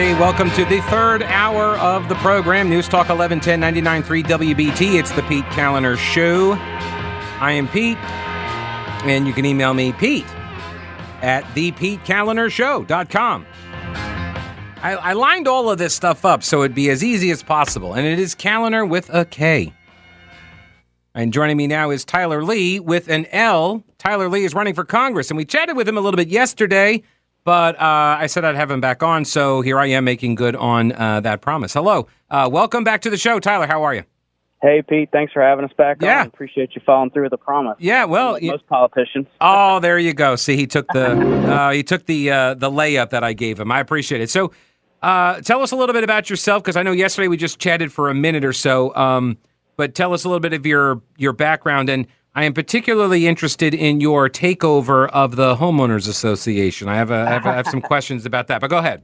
Howdy. Welcome to the third hour of the program. News Talk 1110 99.3 WBT. It's the Pete Kaliner Show. I am Pete, and you can email me, Pete, at thepetekalinershow.com. I, I lined all of this stuff up so it'd be as easy as possible, and it is Kaliner with a K. And joining me now is Tyler Lee with an L. Tyler Lee is running for Congress, and we chatted with him a little bit yesterday but uh, I said I'd have him back on, so here I am making good on uh, that promise. Hello, uh, welcome back to the show, Tyler. How are you? Hey, Pete. Thanks for having us back. Yeah, on. appreciate you following through with the promise. Yeah, well, like most politicians. Oh, there you go. See, he took the uh, he took the uh, the layup that I gave him. I appreciate it. So, uh, tell us a little bit about yourself, because I know yesterday we just chatted for a minute or so. Um, but tell us a little bit of your your background and I am particularly interested in your takeover of the homeowners association. I have, a, I have, I have some questions about that, but go ahead.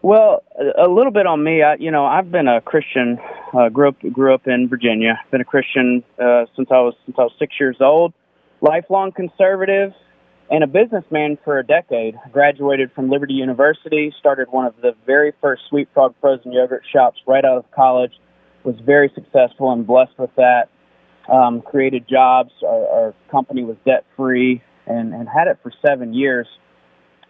Well, a little bit on me. I, you know, I've been a Christian. Uh, grew up grew up in Virginia. Been a Christian uh, since I was since I was six years old. Lifelong conservative and a businessman for a decade. Graduated from Liberty University. Started one of the very first Sweet Frog frozen yogurt shops right out of college. Was very successful and blessed with that um, created jobs. Our, our company was debt free and, and had it for seven years.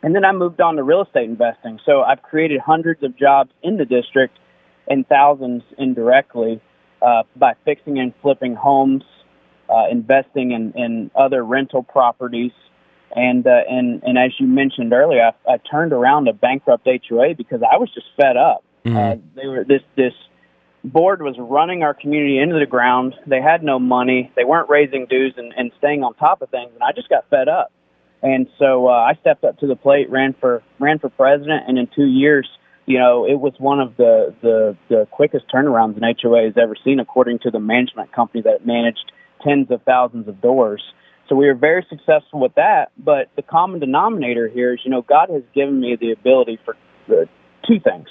And then I moved on to real estate investing. So I've created hundreds of jobs in the district and thousands indirectly uh, by fixing and flipping homes, uh, investing in, in other rental properties. And, uh, and, and as you mentioned earlier, I, I turned around a bankrupt HOA because I was just fed up. Mm-hmm. Uh, they were this, this board was running our community into the ground. They had no money. They weren't raising dues and, and staying on top of things. And I just got fed up. And so uh, I stepped up to the plate, ran for ran for president, and in two years, you know, it was one of the the, the quickest turnarounds an HOA has ever seen, according to the management company that managed tens of thousands of doors. So we were very successful with that. But the common denominator here is, you know, God has given me the ability for uh, two things: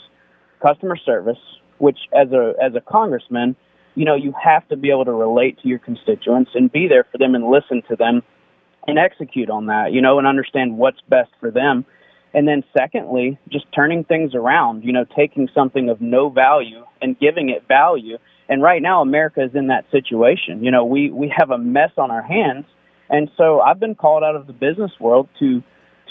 customer service, which as a as a congressman, you know, you have to be able to relate to your constituents and be there for them and listen to them and execute on that, you know, and understand what's best for them. And then secondly, just turning things around, you know, taking something of no value and giving it value. And right now America is in that situation. You know, we we have a mess on our hands. And so I've been called out of the business world to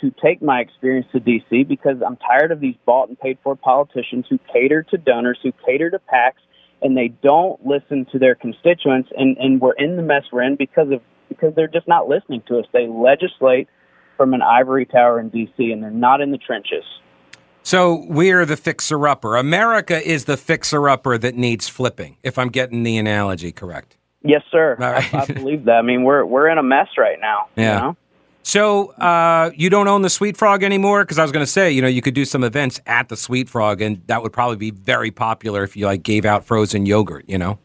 to take my experience to DC because I'm tired of these bought and paid for politicians who cater to donors, who cater to PACs, and they don't listen to their constituents. And, and we're in the mess we're in because of because they're just not listening to us. They legislate from an ivory tower in DC, and they're not in the trenches. So we're the fixer upper. America is the fixer upper that needs flipping. If I'm getting the analogy correct. Yes, sir. Right. I, I, believe that. I mean, we're we're in a mess right now. Yeah. You know? So uh, you don't own the Sweet Frog anymore? Because I was going to say, you know, you could do some events at the Sweet Frog, and that would probably be very popular if you like gave out frozen yogurt. You know?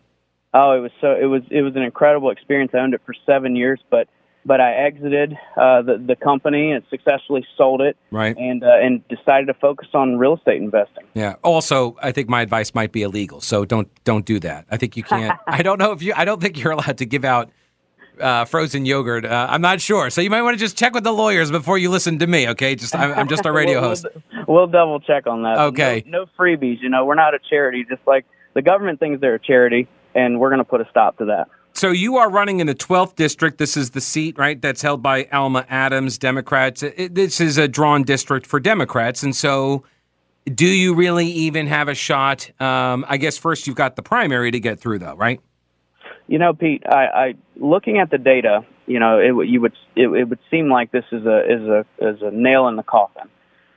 Oh, it was so it was it was an incredible experience. I owned it for seven years, but but I exited uh, the the company and successfully sold it, right? And uh, and decided to focus on real estate investing. Yeah. Also, I think my advice might be illegal, so don't don't do that. I think you can't. I don't know if you. I don't think you're allowed to give out uh, frozen yogurt. Uh, I'm not sure, so you might want to just check with the lawyers before you listen to me. Okay, just I'm, I'm just a radio we'll, host. We'll double check on that. Okay, no, no freebies. You know, we're not a charity. Just like the government thinks they're a charity, and we're going to put a stop to that. So you are running in the 12th district. This is the seat, right? That's held by Alma Adams, Democrats. It, this is a drawn district for Democrats, and so. Do you really even have a shot? Um, I guess first you've got the primary to get through, though, right? You know, Pete, I, I looking at the data, you know, it you would it, it would seem like this is a is a is a nail in the coffin.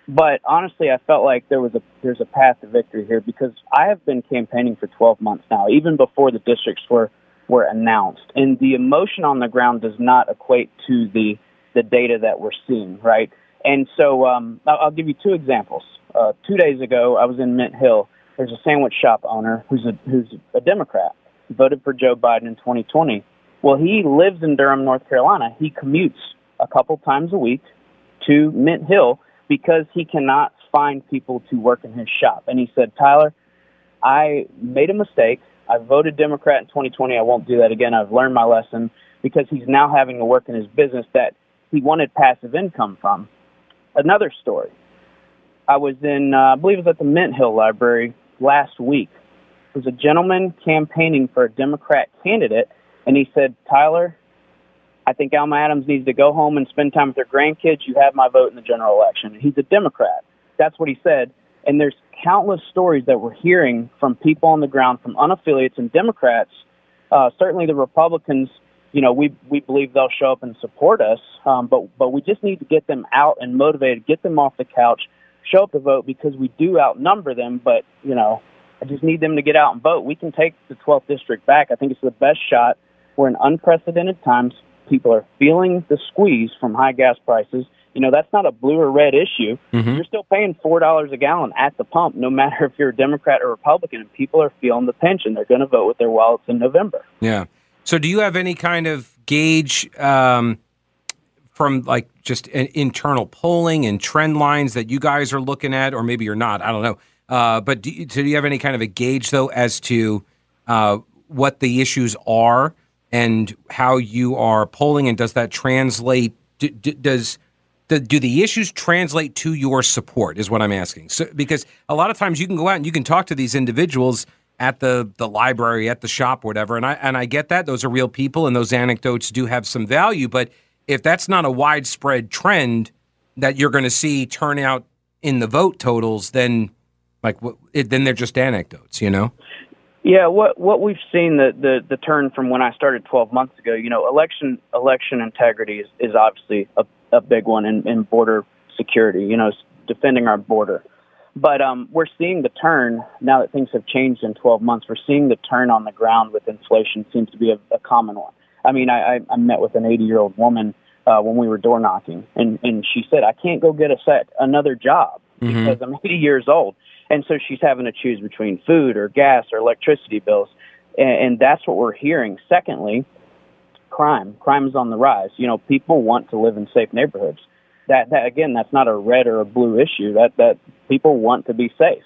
But honestly, I felt like there was a there's a path to victory here because I have been campaigning for 12 months now, even before the districts were were announced, and the emotion on the ground does not equate to the the data that we're seeing, right? And so um, I'll, I'll give you two examples. Uh, two days ago, I was in Mint Hill. There's a sandwich shop owner who's a who's a Democrat, voted for Joe Biden in 2020. Well, he lives in Durham, North Carolina. He commutes a couple times a week to Mint Hill because he cannot find people to work in his shop. And he said, Tyler, I made a mistake. I voted Democrat in 2020. I won't do that again. I've learned my lesson because he's now having to work in his business that he wanted passive income from. Another story. I was in, uh, I believe it was at the Mint Hill Library last week. Was a gentleman campaigning for a Democrat candidate, and he said, Tyler, I think Alma Adams needs to go home and spend time with her grandkids. You have my vote in the general election. He's a Democrat. That's what he said. And there's countless stories that we're hearing from people on the ground, from unaffiliates and Democrats. Uh, certainly, the Republicans, you know, we we believe they'll show up and support us, um, but but we just need to get them out and motivated, get them off the couch, show up to vote because we do outnumber them. But you know, I just need them to get out and vote. We can take the 12th district back. I think it's the best shot. We're in unprecedented times. People are feeling the squeeze from high gas prices. You know, that's not a blue or red issue. Mm-hmm. You're still paying $4 a gallon at the pump, no matter if you're a Democrat or Republican, and people are feeling the pinch and they're going to vote with their wallets in November. Yeah. So, do you have any kind of gauge um, from like just an internal polling and trend lines that you guys are looking at, or maybe you're not? I don't know. Uh, but do you, do you have any kind of a gauge though as to uh, what the issues are and how you are polling, and does that translate? D- d- does the, do the issues translate to your support? Is what I'm asking. So because a lot of times you can go out and you can talk to these individuals at the the library, at the shop, whatever, and I and I get that those are real people and those anecdotes do have some value. But if that's not a widespread trend that you're going to see turn out in the vote totals, then like it, then they're just anecdotes, you know. Yeah, what what we've seen the, the the turn from when I started 12 months ago. You know, election election integrity is, is obviously a, a big one in, in border security. You know, defending our border. But um, we're seeing the turn now that things have changed in 12 months. We're seeing the turn on the ground with inflation seems to be a, a common one. I mean, I, I, I met with an 80 year old woman uh, when we were door knocking, and and she said, "I can't go get a set another job mm-hmm. because I'm 80 years old." And so she's having to choose between food or gas or electricity bills. And, and that's what we're hearing. Secondly, crime. Crime is on the rise. You know, people want to live in safe neighborhoods. That, that again, that's not a red or a blue issue. That that people want to be safe.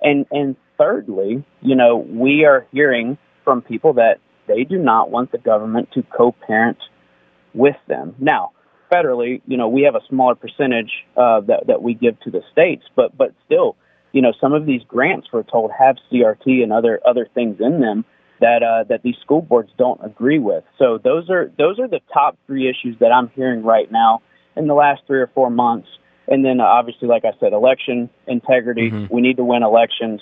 And and thirdly, you know, we are hearing from people that they do not want the government to co-parent with them. Now, federally, you know, we have a smaller percentage uh, that that we give to the states, but but still, you know, some of these grants we're told have CRT and other other things in them that uh, that these school boards don't agree with. So those are those are the top three issues that I'm hearing right now in the last three or four months. And then uh, obviously, like I said, election integrity. Mm-hmm. We need to win elections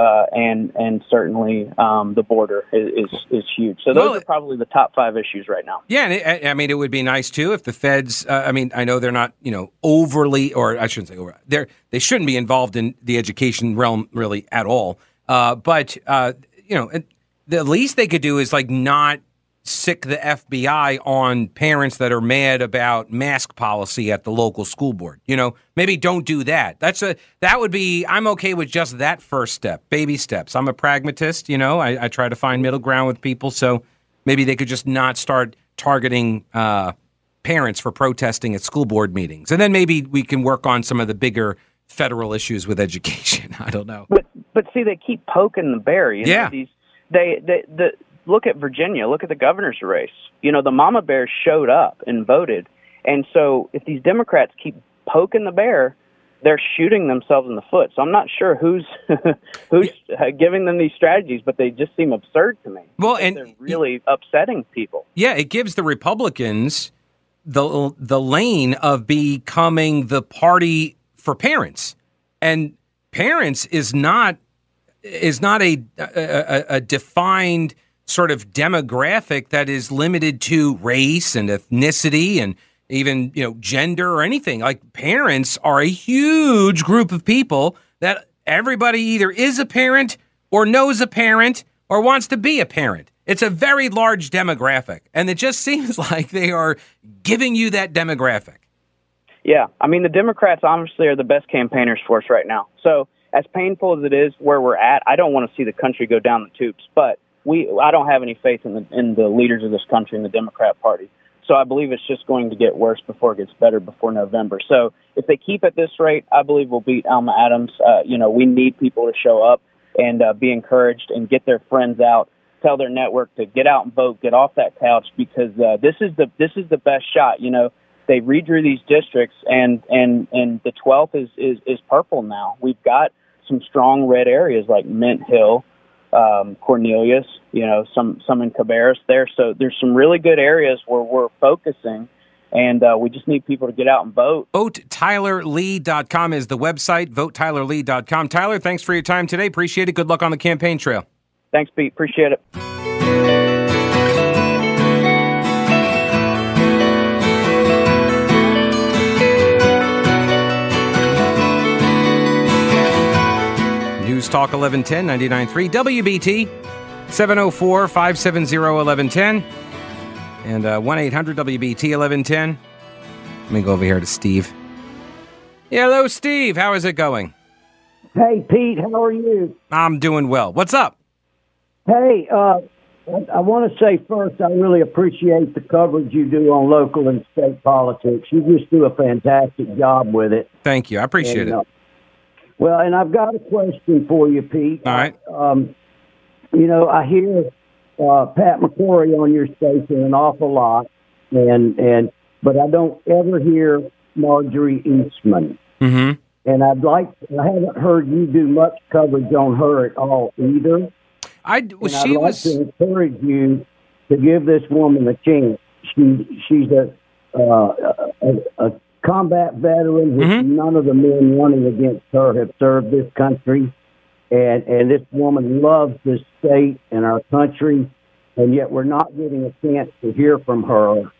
uh, and and certainly um, the border is, is, is huge. So those well, are probably the top five issues right now. Yeah, and it, I mean it would be nice too if the feds. Uh, I mean I know they're not you know overly or I shouldn't say over. They they shouldn't be involved in the education realm really at all. Uh, but uh, you know the least they could do is like not sic the FBI on parents that are mad about mask policy at the local school board. You know, maybe don't do that. That's a that would be I'm okay with just that first step, baby steps. I'm a pragmatist, you know. I, I try to find middle ground with people, so maybe they could just not start targeting uh, parents for protesting at school board meetings, and then maybe we can work on some of the bigger federal issues with education. I don't know, but but see, they keep poking the bear. You know, yeah. These, they, they the look at Virginia, look at the governor's race. You know, the mama bears showed up and voted. And so if these Democrats keep poking the bear, they're shooting themselves in the foot. So I'm not sure who's who's yeah. giving them these strategies, but they just seem absurd to me. Well, and they're really upsetting people. Yeah, it gives the Republicans the the lane of becoming the party for parents, and parents is not is not a, a, a defined sort of demographic that is limited to race and ethnicity and even you know gender or anything. Like parents are a huge group of people that everybody either is a parent or knows a parent or wants to be a parent. It's a very large demographic and it just seems like they are giving you that demographic. Yeah. I mean the democrats obviously are the best campaigners for us right now. So as painful as it is where we're at i don't want to see the country go down the tubes. But we I don't have any faith in the in the leaders of this country in the Democrat Party. So I believe it's just going to get worse before it gets better before November. So if they keep at this rate, I believe we'll beat Alma Adams. Uh, you know, we need people to show up and uh, be encouraged and get their friends out, tell their network to get out and vote, get off that couch because uh, this is the this is the best shot. You know, they redrew these districts, and and and the 12th is is is purple now. We've got some strong red areas like Mint Hill, um, Cornelius, you know, some some in Cabarrus there. So there's some really good areas where we're focusing and uh, we just need people to get out and vote. VoteTylerLee.com is the website, VoteTylerLee.com. Tyler, thanks for your time today. Appreciate it. Good luck on the campaign trail. Thanks, Pete. Appreciate it. News Talk 1110 99.3 WBT 704 570 1110 and uh, 1 800 WBT 1110. Let me go over here to Steve. Yeah, hello, Steve. How is it going? Hey, Pete. How are you? I'm doing well. What's up? Hey, uh, I want to say first, I really appreciate the coverage you do on local and state politics. You just do a fantastic job with it. Thank you. I appreciate and, uh, it. Well, and I've got a question for you, Pete. All right. Um, you know, I hear uh, Pat McCrory on your station an awful lot, and and but I don't ever hear Marjorie Eastman. Mm-hmm. And I'd like I haven't heard you do much coverage on her at all either. I well, she I'd was like to encourage you to give this woman a chance. She she's a uh, a, a combat veteran. Mm-hmm. None of the men running against her have served this country and and this woman loves this state and our country, and yet we're not getting a chance to hear from her.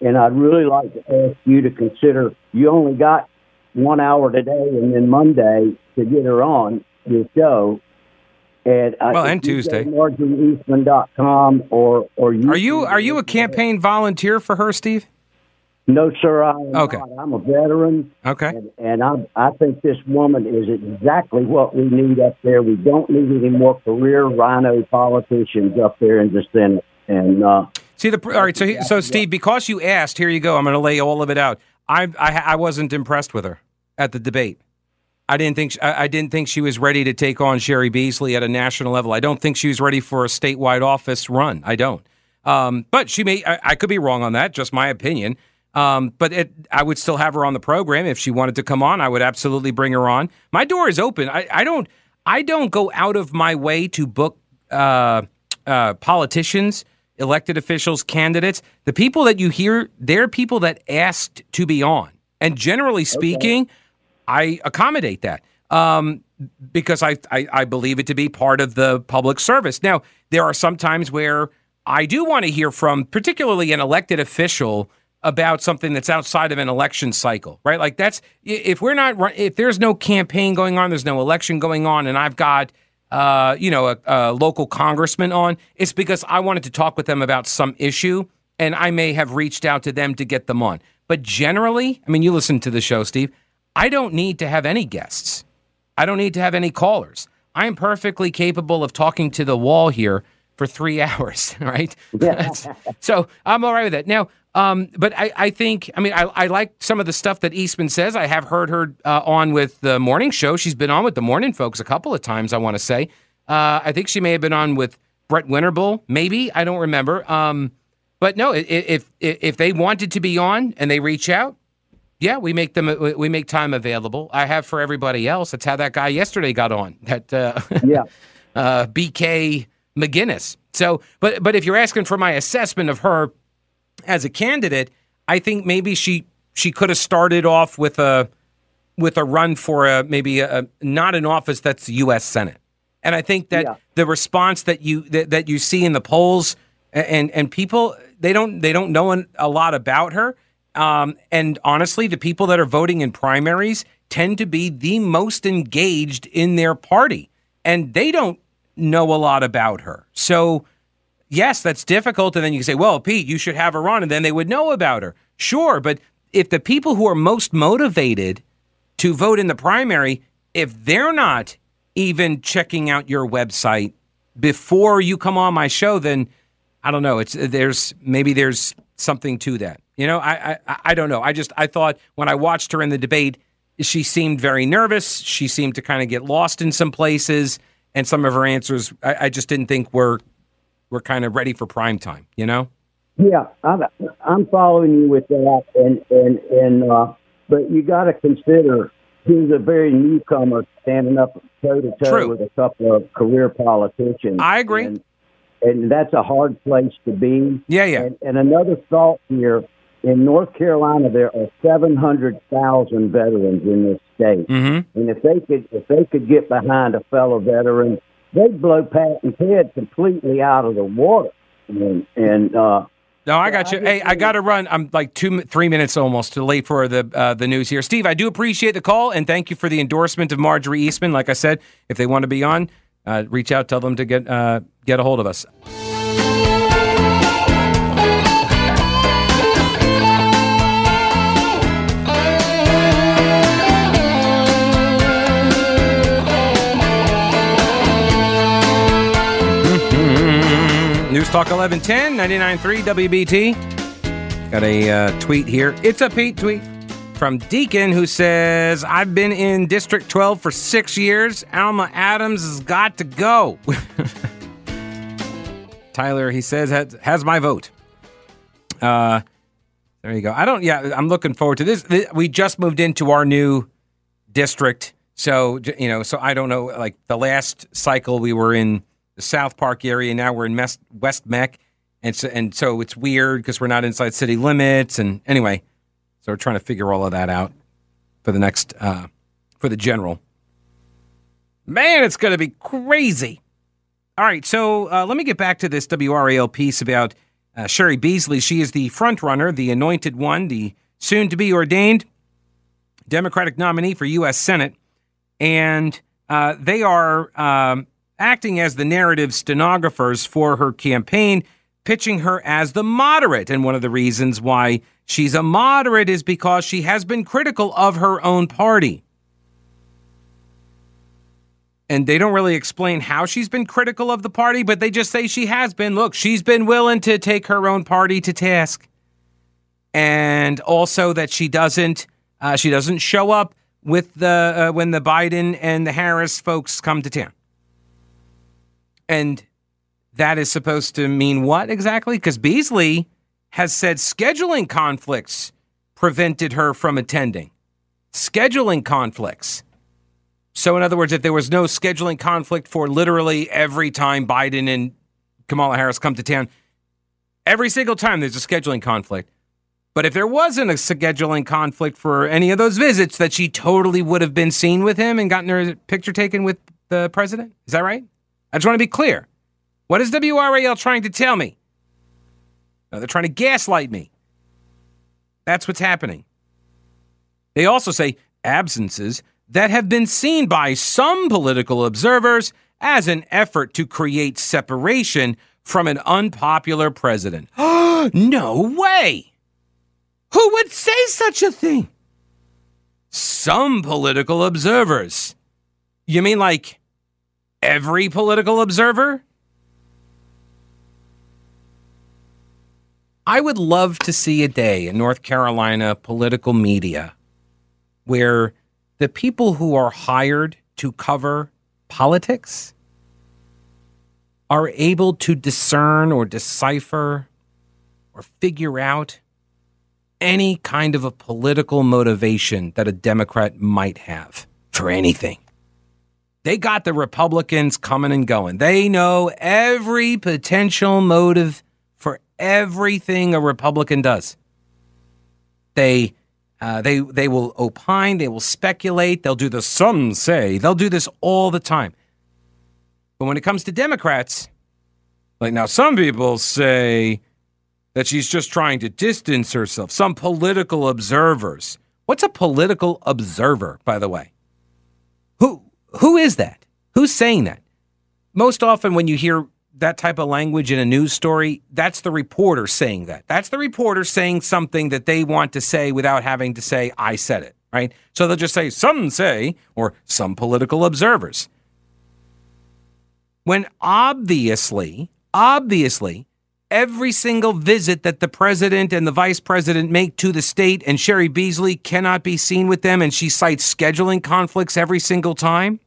And I'd really like to ask you to consider. You only got one hour today, and then Monday to get her on your show. And well, and Tuesday, MarjorieEastman.com or or you are you are you a campaign volunteer for her, Steve? No, sir. I am okay. Not. I'm a veteran. Okay. And, and I, I think this woman is exactly what we need up there. We don't need any more career RINO politicians up there in the Senate. And uh, see the all right. So so Steve, because you asked, here you go. I'm going to lay all of it out. I, I I wasn't impressed with her at the debate. I didn't think I, I didn't think she was ready to take on Cheri Beasley at a national level. I don't think she was ready for a statewide office run. I don't. Um, but she may. I, I could be wrong on that. Just my opinion. Um, but it, I would still have her on the program if she wanted to come on. I would absolutely bring her on. My door is open. I, I don't. I don't go out of my way to book uh, uh, politicians, elected officials, candidates. The people that you hear, they're people that asked to be on, and generally speaking, okay. I accommodate that um, because I, I I believe it to be part of the public service. Now, there are some times where I do want to hear from, particularly an elected official about something that's outside of an election cycle, right? Like that's if we're not if there's no campaign going on, there's no election going on, and I've got uh, you know a, a local congressman on, it's because I wanted to talk with them about some issue, and I may have reached out to them to get them on. But generally, I mean, you listen to the show, Steve. I don't need to have any guests. I don't need to have any callers. I am perfectly capable of talking to the wall here for three hours, right? Yeah. so I'm all right with that. Now, um, but I, I, think, I mean, I, I, like some of the stuff that Eastman says. I have heard her uh, on with the morning show. She's been on with the morning folks a couple of times, I want to say. Uh, I think she may have been on with Brett Winterble, maybe. I don't remember. Um, but no, if, if, if they wanted to be on and they reach out, yeah, we make them we make time available. I have for everybody else. That's how that guy yesterday got on. That uh, yeah, uh, BK Maginnis. So, but but if you're asking for my assessment of her as a candidate, I think maybe she she could have started off with a with a run for a maybe a, not an office that's the U.S. Senate. And I think that yeah. the response that you that, that you see in the polls and and people they don't they don't know a lot about her. Um, and honestly, the people that are voting in primaries tend to be the most engaged in their party, and they don't know a lot about her. So yes, that's difficult. And then you can say, well, Pete, you should have her on, and then they would know about her. Sure, but if the people who are most motivated to vote in the primary, if they're not even checking out your website before you come on my show, then I don't know. It's there's maybe there's something to that. You know, I I, I don't know. I just I thought when I watched her in the debate, she seemed very nervous. She seemed to kind of get lost in some places, and some of her answers I, I just didn't think were we're kind of ready for prime time, you know? Yeah, I'm, I'm following you with that, and and and uh, but you got to consider he's a very newcomer standing up toe to toe with a couple of career politicians. I agree, and, and that's a hard place to be. Yeah, yeah. And, and another thought here: in North Carolina, there are seven hundred thousand veterans in this state, mm-hmm. and if they could if they could get behind a fellow veteran, they'd blow Patton's head completely out of the water. And, and uh, no, I got you. Hey, I got to run. I'm like two, three minutes almost too late for the uh, the news here. Steve, I do appreciate the call and thank you for the endorsement of Marjorie Eastman. Like I said, if they want to be on, uh, reach out, tell them to get uh, get a hold of us. Talk 1110, 99.3 WBT. Got a uh, tweet here. It's a Pete tweet from Deacon who says, I've been in District 12 for six years. Alma Adams has got to go. Tyler, he says, has, has my vote. Uh, there you go. I don't, yeah, I'm looking forward to this. We just moved into our new district. So, you know, so I don't know, like the last cycle we were in the South Park area. Now we're in West Meck, and so, and so it's weird because we're not inside city limits. And anyway, so we're trying to figure all of that out for the next uh, for the general. Man, it's going to be crazy. All right, so uh, let me get back to this WRAL piece about uh, Cheri Beasley. She is the front runner, the anointed one, the soon to be ordained Democratic nominee for U.S. Senate, and uh, they are um, acting as the narrative stenographers for her campaign, pitching her as the moderate. And one of the reasons why she's a moderate is because she has been critical of her own party. And they don't really explain how she's been critical of the party, but they just say she has been. Look, she's been willing to take her own party to task. And also that she doesn't uh, she doesn't show up with the uh, when the Biden and the Harris folks come to town. And that is supposed to mean what exactly? Because Beasley has said scheduling conflicts prevented her from attending. Scheduling conflicts. So, in other words, if there was no scheduling conflict for literally every time Biden and Kamala Harris come to town, every single time there's a scheduling conflict. But if there wasn't a scheduling conflict for any of those visits, that she totally would have been seen with him and gotten her picture taken with the president. Is that right? I just want to be clear. What is WRAL trying to tell me? No, they're trying to gaslight me. That's what's happening. They also say absences that have been seen by some political observers as an effort to create separation from an unpopular president. no way! Who would say such a thing? Some political observers. You mean like every political observer? I would love to see a day in North Carolina political media where the people who are hired to cover politics are able to discern or decipher or figure out any kind of a political motivation that a Democrat might have for anything. They got the Republicans coming and going. They know every potential motive for everything a Republican does. They uh, they they will opine, they will speculate, they'll do the some say. They'll do this all the time. But when it comes to Democrats, like now some people say that she's just trying to distance herself. Some political observers. What's a political observer, by the way? Who who is that? Who's saying that? Most often, when you hear that type of language in a news story, that's the reporter saying that. That's the reporter saying something that they want to say without having to say, I said it, right? So they'll just say, some say, or some political observers. When obviously, obviously, every single visit that the president and the vice president make to the state and Cheri Beasley cannot be seen with them and she cites scheduling conflicts every single time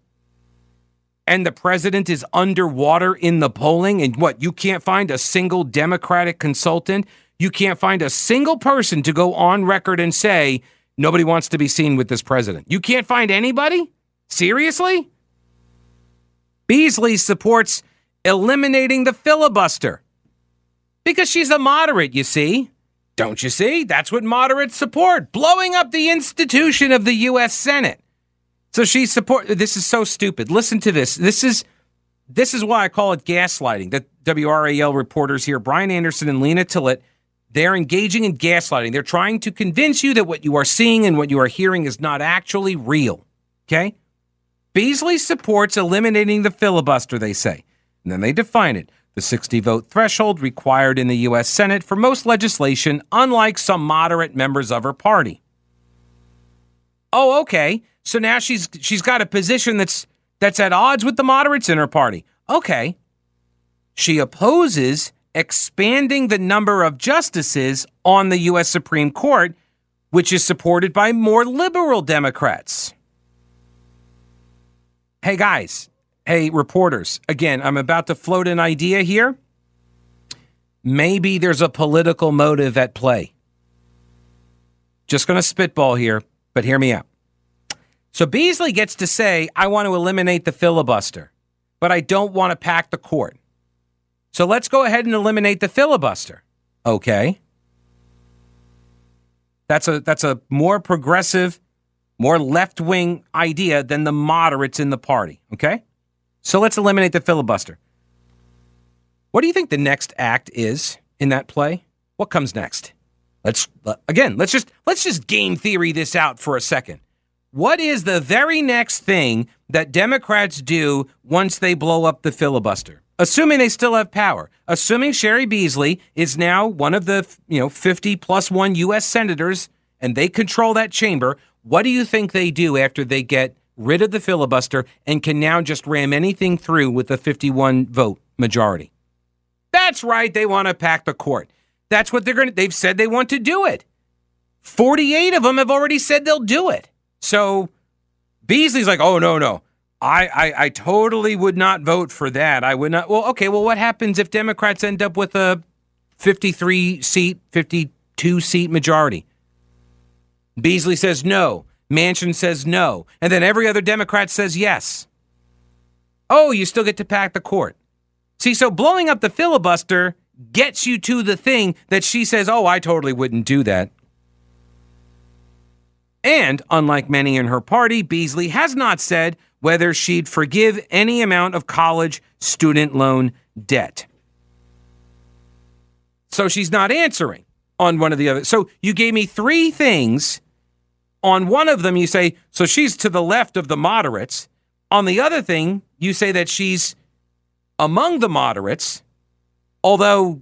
and the president is underwater in the polling, and what, you can't find a single Democratic consultant? You can't find a single person to go on record and say, nobody wants to be seen with this president. You can't find anybody? Seriously? Beasley supports eliminating the filibuster because she's a moderate, you see. Don't you see? That's what moderates support blowing up the institution of the U.S. Senate. So she support. This is so stupid. Listen to this. This is this is why I call it gaslighting. The WRAL reporters here, Brian Anderson and Lena Tillett, they're engaging in gaslighting. They're trying to convince you that what you are seeing and what you are hearing is not actually real. Okay? Beasley supports eliminating the filibuster, they say. And then they define it the 60 vote threshold required in the U.S. Senate for most legislation, unlike some moderate members of her party. Oh, okay. So now she's she's got a position that's that's at odds with the moderates in her party. Okay. She opposes expanding the number of justices on the US Supreme Court, which is supported by more liberal Democrats. Hey guys, hey reporters, again, I'm about to float an idea here. Maybe there's a political motive at play. Just going to spitball here, but hear me out. So Beasley gets to say, I want to eliminate the filibuster, but I don't want to pack the court. So let's go ahead and eliminate the filibuster. Okay. That's a that's a more progressive, more left-wing idea than the moderates in the party, okay? So let's eliminate the filibuster. What do you think the next act is in that play? What comes next? Let's again, let's just let's just game theory this out for a second. What is the very next thing that Democrats do once they blow up the filibuster? Assuming they still have power, assuming Cheri Beasley is now one of the, you know, 50 plus 1 US senators and they control that chamber, what do you think they do after they get rid of the filibuster and can now just ram anything through with a 51 vote majority? That's right, they want to pack the court. That's what they're going to they've said they want to do it. 48 of them have already said they'll do it. So Beasley's like, oh, no, no. I, I, I totally would not vote for that. I would not. Well, okay. Well, what happens if Democrats end up with a 53 seat, 52 seat majority? Beasley says no. Manchin says no. And then every other Democrat says yes. Oh, you still get to pack the court. See, so blowing up the filibuster gets you to the thing that she says, oh, I totally wouldn't do that. And unlike many in her party, Beasley has not said whether she'd forgive any amount of college student loan debt. So she's not answering on one of the other. So you gave me three things. On one of them, you say, so she's to the left of the moderates. On the other thing, you say that she's among the moderates, although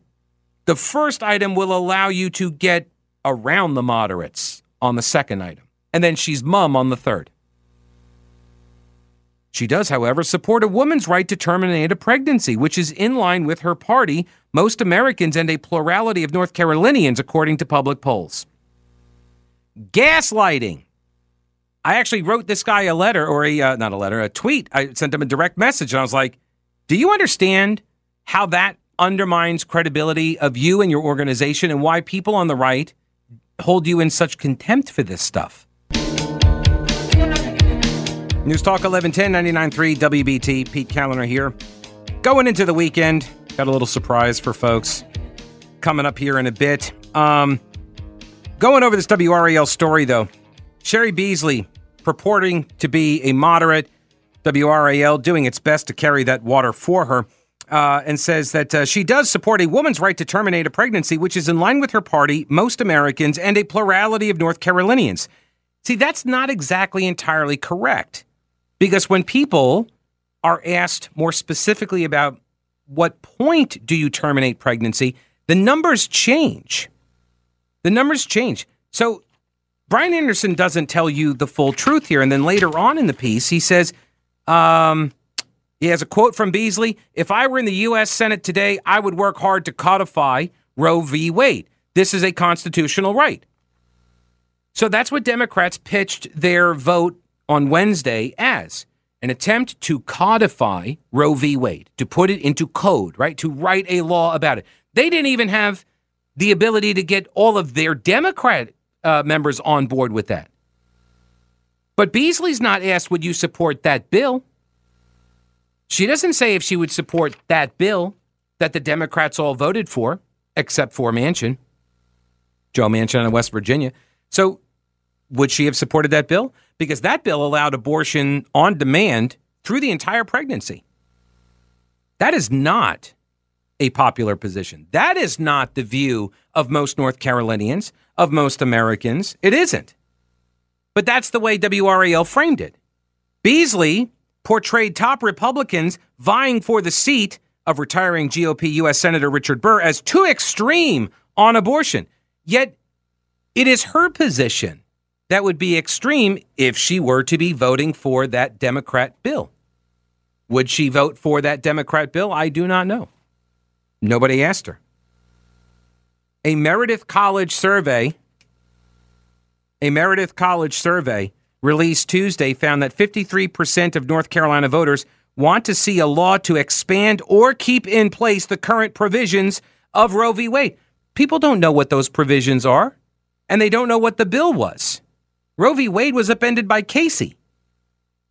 the first item will allow you to get around the moderates on the second item and then she's mum on the third. She does, however, support a woman's right to terminate a pregnancy, which is in line with her party, most Americans, and a plurality of North Carolinians, according to public polls. Gaslighting. I actually wrote this guy a letter, or a uh, not a letter, a tweet. I sent him a direct message, and I was like, "Do you understand how that undermines credibility of you and your organization, and why people on the right hold you in such contempt for this stuff?" News Talk 1110 99.3 WBT. Pete Kaliner here. Going into the weekend, got a little surprise for folks coming up here in a bit. Um, going over this WRAL story, though. Cheri Beasley purporting to be a moderate, WRAL doing its best to carry that water for her. Uh, and says that uh, she does support a woman's right to terminate a pregnancy, which is in line with her party, most Americans, and a plurality of North Carolinians. See, that's not exactly entirely correct. Because when people are asked more specifically about what point do you terminate pregnancy, the numbers change. The numbers change. So Brian Anderson doesn't tell you the full truth here. And then later on in the piece, he says, um, he has a quote from Beasley If I were in the U.S. Senate today, I would work hard to codify Roe v. Wade. This is a constitutional right. So that's what Democrats pitched their vote on Wednesday as. an attempt to codify Roe v. Wade, to put it into code, right? To write a law about it. They didn't even have the ability to get all of their Democrat uh, members on board with that. But Beasley's not asked, would you support that bill? She doesn't say if she would support that bill that the Democrats all voted for, except for Manchin, Joe Manchin in West Virginia. So would she have supported that bill? Because that bill allowed abortion on demand through the entire pregnancy. That is not a popular position. That is not the view of most North Carolinians, of most Americans. It isn't. But that's the way WRAL framed it. Beasley portrayed top Republicans vying for the seat of retiring GOP U.S. Senator Richard Burr as too extreme on abortion. Yet it is her position that would be extreme if she were to be voting for that Democrat bill. Would she vote for that Democrat bill? I do not know. Nobody asked her. A Meredith College survey, a Meredith College survey released Tuesday found that 53% of North Carolina voters want to see a law to expand or keep in place the current provisions of Roe v. Wade. People don't know what those provisions are, and they don't know what the bill was. Roe v. Wade was upended by Casey.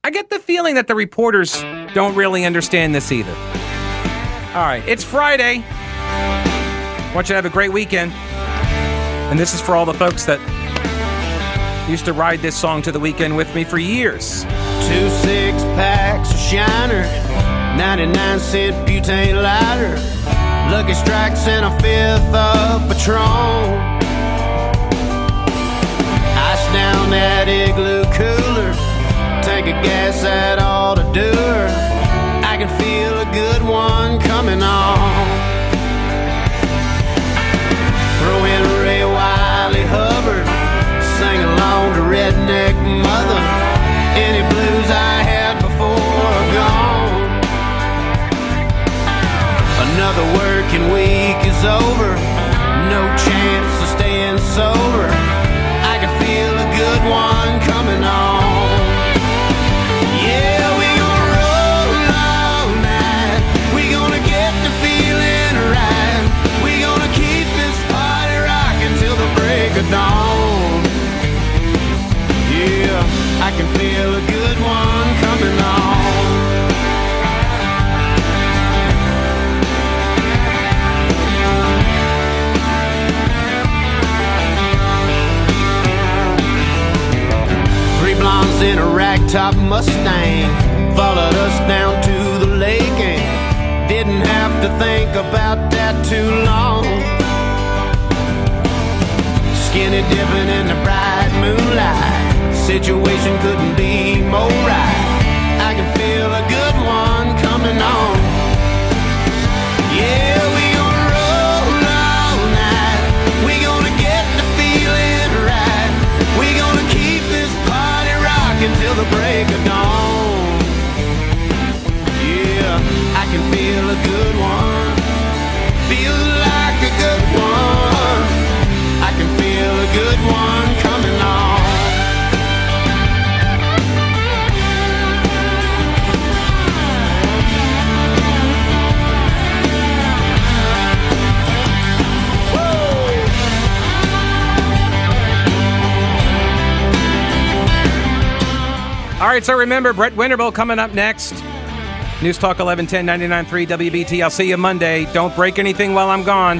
I get the feeling that the reporters don't really understand this either. All right, it's Friday. Want you to have a great weekend. And this is for all the folks that used to ride this song to the weekend with me for years. Two six packs of Shiner, 99 cent butane lighter, Lucky Strikes and a fifth of Patron Ice down that igloo cooler. Tank of gas that ought to do. I can feel a good one coming on. Blondes in a ragtop Mustang followed us down to the lake and didn't have to think about that too long. Skinny dipping in the bright moonlight, situation couldn't be more right. All right, so remember, Brett Winterble coming up next. News Talk 1110 99.3 WBT. I'll see you Monday. Don't break anything while I'm gone.